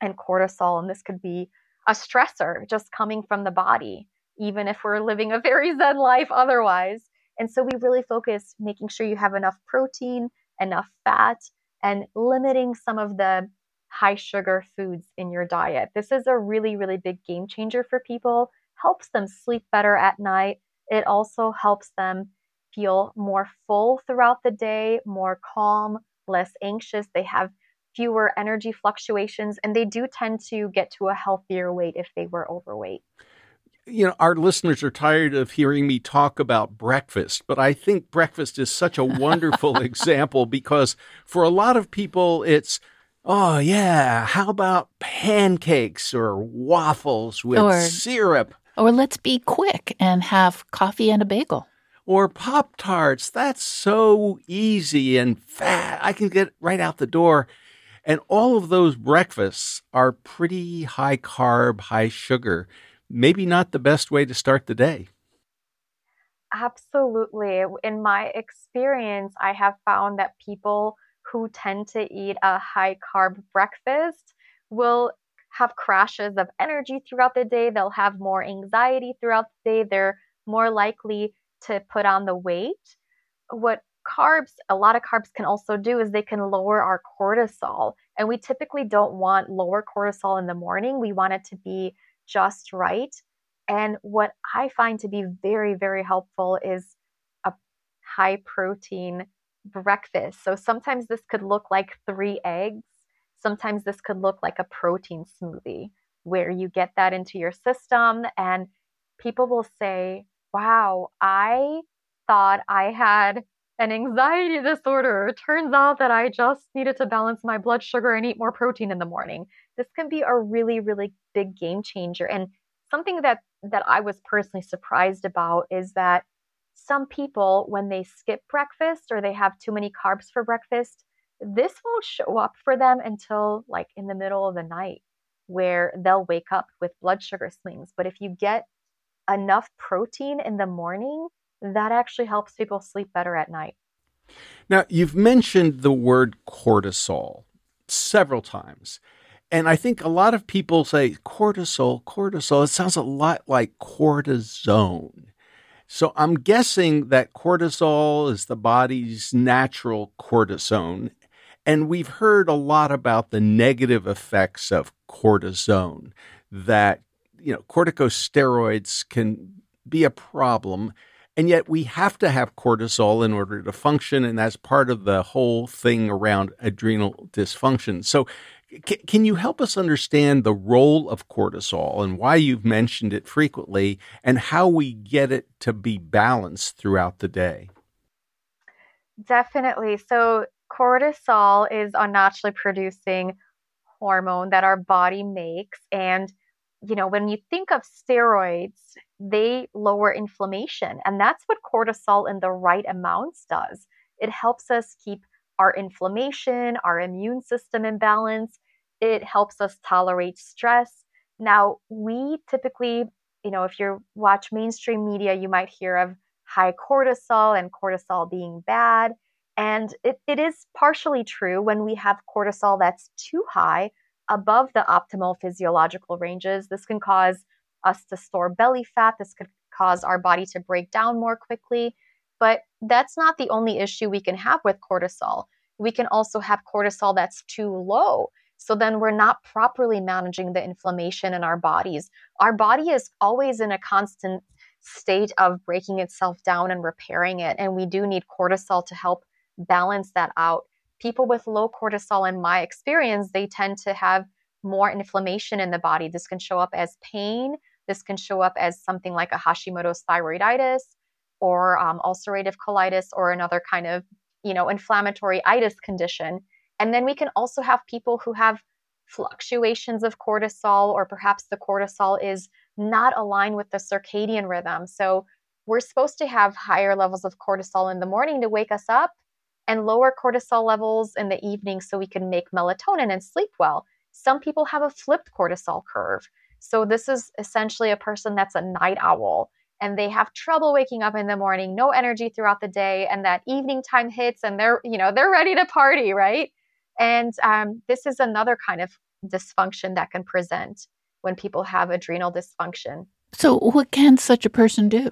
and cortisol. And this could be a stressor just coming from the body, even if we're living a very Zen life otherwise. And so we really focus making sure you have enough protein, enough fat, and limiting some of the high sugar foods in your diet. This is a really, really big game changer for people, helps them sleep better at night. It also helps them feel more full throughout the day, more calm, less anxious. They have fewer energy fluctuations, and they do tend to get to a healthier weight if they were overweight. You know, our listeners are tired of hearing me talk about breakfast, but I think breakfast is such a wonderful example because for a lot of people, it's, oh, yeah, how about pancakes or waffles with or, syrup? Or let's be quick and have coffee and a bagel or Pop Tarts. That's so easy and fat. I can get right out the door. And all of those breakfasts are pretty high carb, high sugar. Maybe not the best way to start the day. Absolutely. In my experience, I have found that people who tend to eat a high carb breakfast will have crashes of energy throughout the day. They'll have more anxiety throughout the day. They're more likely to put on the weight. What carbs, a lot of carbs can also do is they can lower our cortisol. And we typically don't want lower cortisol in the morning. We want it to be just right. And what I find to be very, very helpful is a high protein breakfast. So sometimes this could look like three eggs. Sometimes this could look like a protein smoothie where you get that into your system and people will say, Wow, I thought I had an anxiety disorder. Turns out that I just needed to balance my blood sugar and eat more protein in the morning. This can be a really, really big game changer. And something that that I was personally surprised about is that some people, when they skip breakfast or they have too many carbs for breakfast, this won't show up for them until like in the middle of the night, where they'll wake up with blood sugar swings. But if you get enough protein in the morning, that actually helps people sleep better at night. Now, you've mentioned the word cortisol several times. And I think a lot of people say cortisol, cortisol. It sounds a lot like cortisone. So I'm guessing that cortisol is the body's natural cortisone. And we've heard a lot about the negative effects of cortisone, that, you know, corticosteroids can be a problem. And yet we have to have cortisol in order to function. And that's part of the whole thing around adrenal dysfunction. So C- can you help us understand the role of cortisol and why you've mentioned it frequently and how we get it to be balanced throughout the day? Definitely. So, cortisol is a naturally producing hormone that our body makes. And, you know, when you think of steroids, they lower inflammation. And that's what cortisol in the right amounts does. It helps us keep our inflammation, our immune system in balance. It helps us tolerate stress. Now, we typically, you know, if you watch mainstream media, you might hear of high cortisol and cortisol being bad. And it, it is partially true when we have cortisol that's too high above the optimal physiological ranges. This can cause us to store belly fat. This could cause our body to break down more quickly. But that's not the only issue we can have with cortisol. We can also have cortisol that's too low. So then we're not properly managing the inflammation in our bodies. Our body is always in a constant state of breaking itself down and repairing it. And we do need cortisol to help balance that out. People with low cortisol, in my experience, they tend to have more inflammation in the body. This can show up as pain. This can show up as something like a Hashimoto's thyroiditis or um, ulcerative colitis or another kind of you know inflammatory itis condition and then we can also have people who have fluctuations of cortisol or perhaps the cortisol is not aligned with the circadian rhythm so we're supposed to have higher levels of cortisol in the morning to wake us up and lower cortisol levels in the evening so we can make melatonin and sleep well some people have a flipped cortisol curve so this is essentially a person that's a night owl and they have trouble waking up in the morning, no energy throughout the day, and that evening time hits and they're, you know, they're ready to party, right? And um, this is another kind of dysfunction that can present when people have adrenal dysfunction. So, what can such a person do?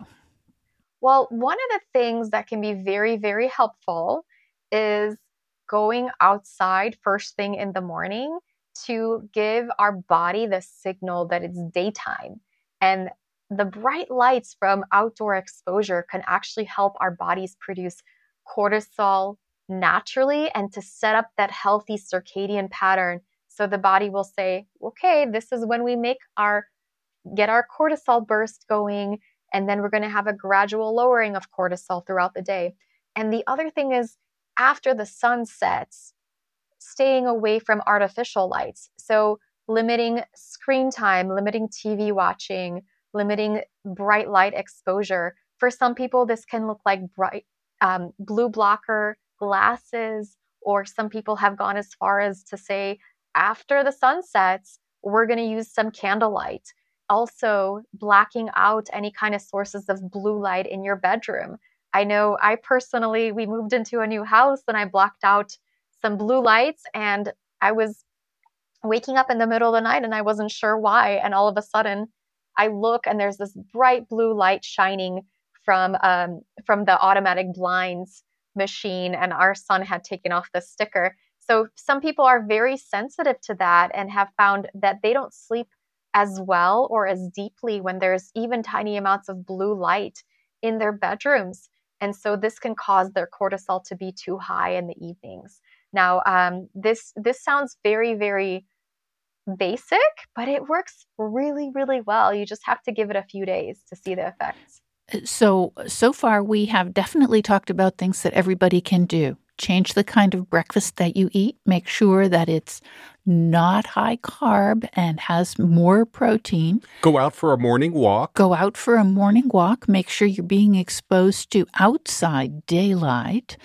Well, one of the things that can be very, very helpful is going outside first thing in the morning to give our body the signal that it's daytime. And the bright lights from outdoor exposure can actually help our bodies produce cortisol naturally and to set up that healthy circadian pattern so the body will say okay this is when we make our get our cortisol burst going and then we're going to have a gradual lowering of cortisol throughout the day and the other thing is after the sun sets staying away from artificial lights so limiting screen time limiting tv watching limiting bright light exposure. For some people, this can look like bright um, blue blocker glasses, or some people have gone as far as to say, after the sun sets, we're going to use some candlelight. Also, blacking out any kind of sources of blue light in your bedroom. I know I personally, we moved into a new house and I blocked out some blue lights and I was waking up in the middle of the night and I wasn't sure why. And all of a sudden, I look and there's this bright blue light shining from um, from the automatic blinds machine, and our son had taken off the sticker. So some people are very sensitive to that and have found that they don't sleep as well or as deeply when there's even tiny amounts of blue light in their bedrooms. And so this can cause their cortisol to be too high in the evenings. Now, um, this this sounds very, very basic, but it works really, really well. You just have to give it a few days to see the effects. Uh, so, so far, we have definitely talked about things that everybody can do. Change the kind of breakfast that you eat. Make sure that it's not high carb and has more protein. Go out for a morning walk. Go out for a morning walk. Make sure you're being exposed to outside daylight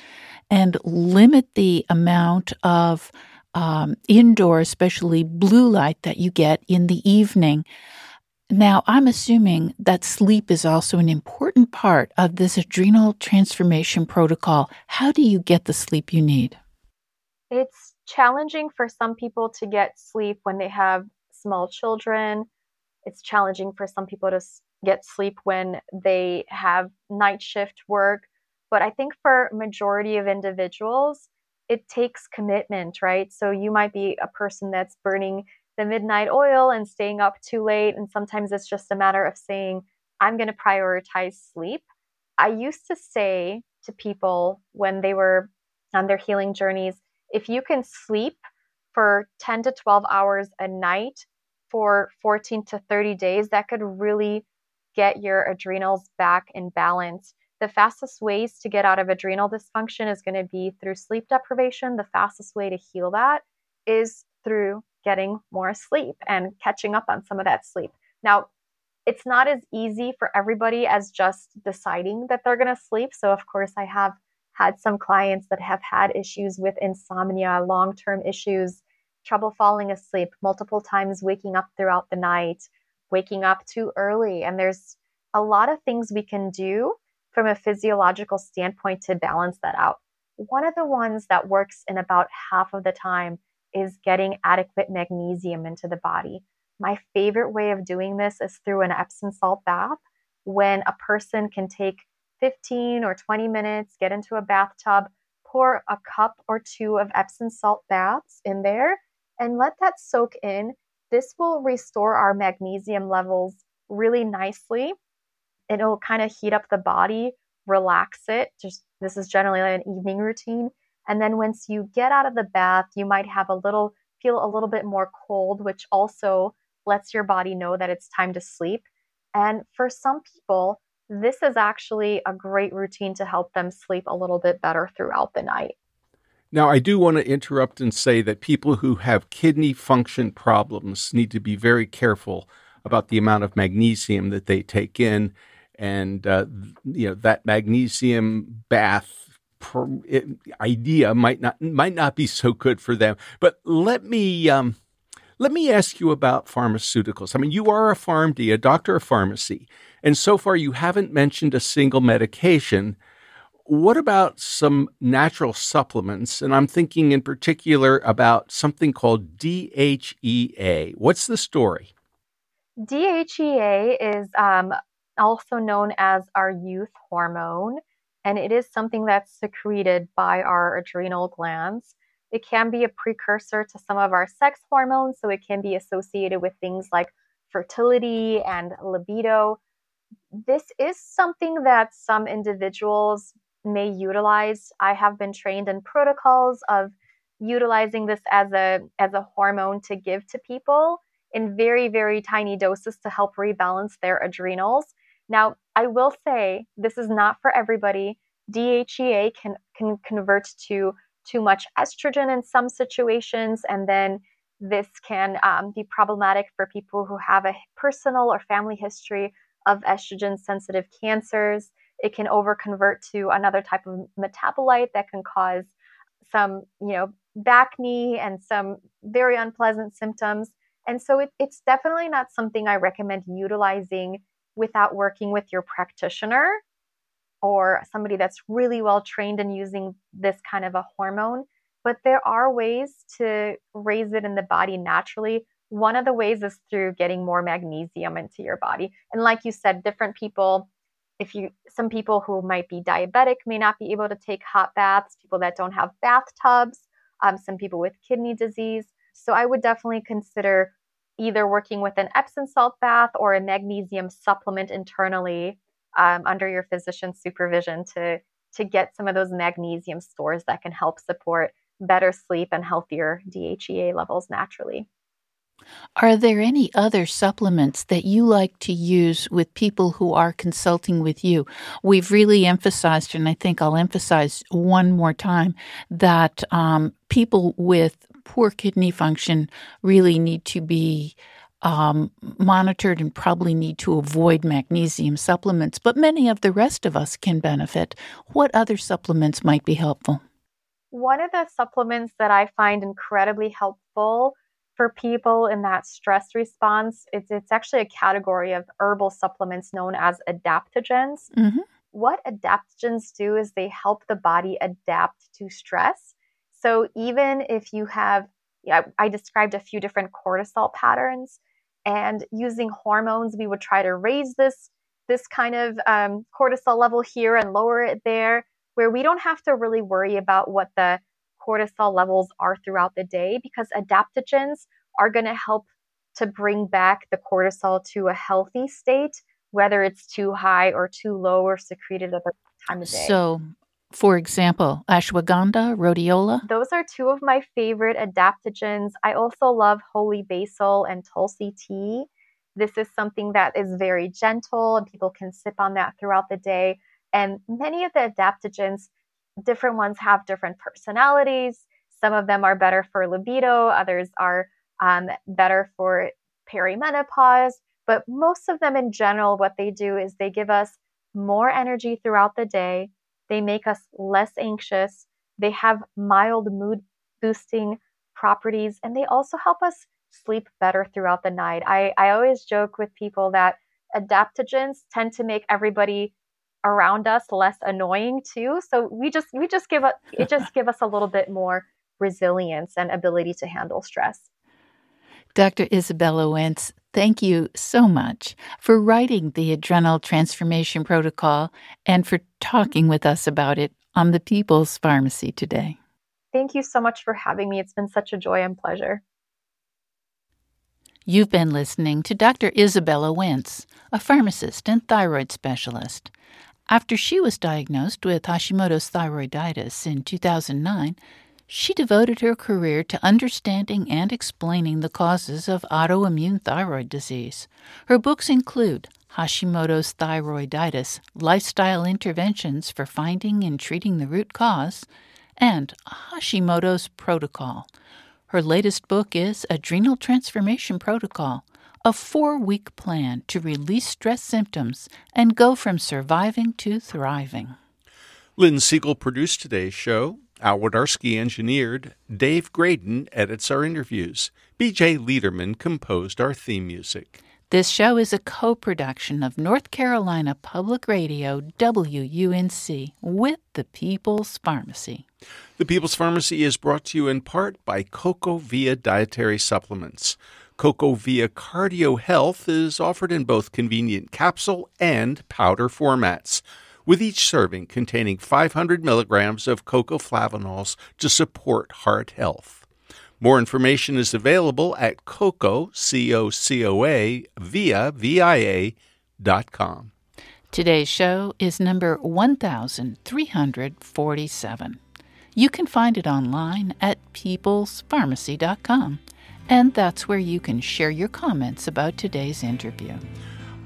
and limit the amount of um, indoor, especially blue light that you get in the evening. Now, I'm assuming that sleep is also an important part of this adrenal transformation protocol. How do you get the sleep you need? It's challenging for some people to get sleep when they have small children. It's challenging for some people to get sleep when they have night shift work. But I think for majority of individuals, it takes commitment, right? So you might be a person that's burning the midnight oil and staying up too late. And sometimes it's just a matter of saying, I'm going to prioritize sleep. I used to say to people when they were on their healing journeys, if you can sleep for 10 to 12 hours a night for 14 to 30 days, that could really get your adrenals back in balance. The fastest ways to get out of adrenal dysfunction is going to be through sleep deprivation. The fastest way to heal that is through getting more sleep and catching up on some of that sleep. Now, it's not as easy for everybody as just deciding that they're going to sleep. So, of course, I have had some clients that have had issues with insomnia, long term issues, trouble falling asleep, multiple times waking up throughout the night, waking up too early. And there's a lot of things we can do from a physiological standpoint to balance that out. One of the ones that works in about half of the time is getting adequate magnesium into the body. My favorite way of doing this is through an Epsom salt bath when a person can take 15 or 20 minutes, get into a bathtub, pour a cup or two of Epsom salt baths in there, and let that soak in. This will restore our magnesium levels really nicely. It'll kind of heat up the body, relax it. Just this is generally an evening routine. And then once you get out of the bath, you might have a little feel a little bit more cold, which also lets your body know that it's time to sleep. And for some people, this is actually a great routine to help them sleep a little bit better throughout the night. Now, I do want to interrupt and say that people who have kidney function problems need to be very careful about the amount of magnesium that they take in. And, uh, you know, that magnesium bath idea might not might not be so good for them. But let me um, let me ask you about pharmaceuticals. I mean, you are a PharmD, a doctor of pharmacy, and so far you haven't mentioned a single medication. What about some natural supplements? And I'm thinking in particular about something called DHEA. What's the story? DHEA is um, also known as our youth hormone and it is something that's secreted by our adrenal glands. It can be a precursor to some of our sex hormones, so it can be associated with things like fertility and libido. This is something that some individuals may utilize. I have been trained in protocols of utilizing this as a as a hormone to give to people in very very tiny doses to help rebalance their adrenals. Now, I will say this is not for everybody. DHEA can, can convert to too much estrogen in some situations, and then this can um, be problematic for people who have a personal or family history of estrogen sensitive cancers. It can overconvert to another type of metabolite that can cause some, you know, bacne and some very unpleasant symptoms. And so it, it's definitely not something I recommend utilizing without working with your practitioner or somebody that's really well trained in using this kind of a hormone. But there are ways to raise it in the body naturally. One of the ways is through getting more magnesium into your body. And like you said, different people, if you, some people who might be diabetic may not be able to take hot baths, people that don't have bathtubs, um, some people with kidney disease. So I would definitely consider either working with an Epsom salt bath or a magnesium supplement internally um, under your physician's supervision to to get some of those magnesium stores that can help support better sleep and healthier DHEA levels naturally. Are there any other supplements that you like to use with people who are consulting with you? We've really emphasized, and I think I'll emphasize one more time, that um, people with poor kidney function really need to be um, monitored and probably need to avoid magnesium supplements, but many of the rest of us can benefit. What other supplements might be helpful? One of the supplements that I find incredibly helpful for people in that stress response, it's, it's actually a category of herbal supplements known as adaptogens. Mm-hmm. What adaptogens do is they help the body adapt to stress. So even if you have, yeah, I described a few different cortisol patterns, and using hormones, we would try to raise this this kind of um, cortisol level here and lower it there, where we don't have to really worry about what the cortisol levels are throughout the day because adaptogens are going to help to bring back the cortisol to a healthy state, whether it's too high or too low or secreted at the time of day. So, for example, ashwagandha, rhodiola? Those are two of my favorite adaptogens. I also love holy basil and tulsi tea. This is something that is very gentle and people can sip on that throughout the day. And many of the adaptogens, different ones have different personalities. Some of them are better for libido, others are um, better for perimenopause. But most of them, in general, what they do is they give us more energy throughout the day. They make us less anxious. They have mild mood boosting properties, and they also help us sleep better throughout the night. I, I always joke with people that adaptogens tend to make everybody around us less annoying too. So we just we just give a, it just give us a little bit more resilience and ability to handle stress. Dr. Izabella Wentz, thank you so much for writing the Adrenal Transformation Protocol and for talking with us about it on the People's Pharmacy today. Thank you so much for having me. It's been such a joy and pleasure. You've been listening to Dr. Izabella Wentz, a pharmacist and thyroid specialist. After she was diagnosed with Hashimoto's thyroiditis in 2009, she devoted her career to understanding and explaining the causes of autoimmune thyroid disease. Her books include Hashimoto's Thyroiditis Lifestyle Interventions for Finding and Treating the Root Cause, and Hashimoto's Protocol. Her latest book is Adrenal Transformation Protocol, a four week plan to release stress symptoms and go from surviving to thriving. Lynn Siegel produced today's show. Al Wodarski engineered. Dave Graedon edits our interviews. BJ Liederman composed our theme music. This show is a co production of North Carolina Public Radio WUNC with the People's Pharmacy. The People's Pharmacy is brought to you in part by CocoVia Dietary Supplements. CocoVia Cardio Health is offered in both convenient capsule and powder formats with each serving containing 500 milligrams of cocoa flavanols to support heart health. More information is available at coco, C-O-C-O-A. Today's show is number 1347. You can find it online at peoplespharmacy.com, and that's where you can share your comments about today's interview.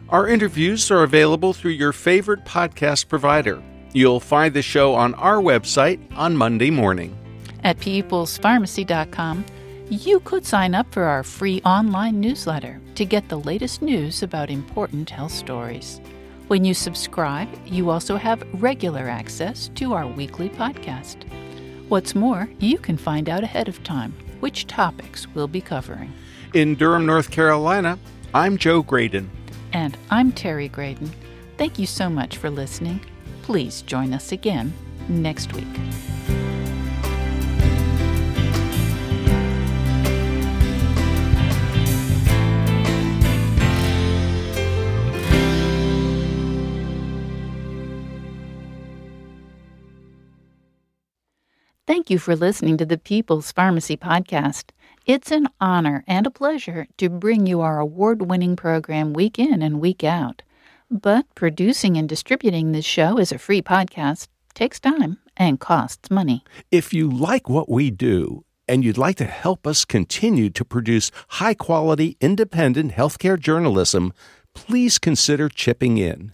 Our interviews are available through your favorite podcast provider. You'll find the show on our website on Monday morning. At peoplespharmacy.com, you could sign up for our free online newsletter to get the latest news about important health stories. When you subscribe, you also have regular access to our weekly podcast. What's more, you can find out ahead of time which topics we'll be covering. In Durham, North Carolina, I'm Joe Graedon. And I'm Terry Graedon. Thank you so much for listening. Please join us again next week. Thank you for listening to the People's Pharmacy Podcast. It's an honor and a pleasure to bring you our award winning program week in and week out. But producing and distributing this show as a free podcast takes time and costs money. If you like what we do and you'd like to help us continue to produce high quality, independent healthcare journalism, please consider chipping in.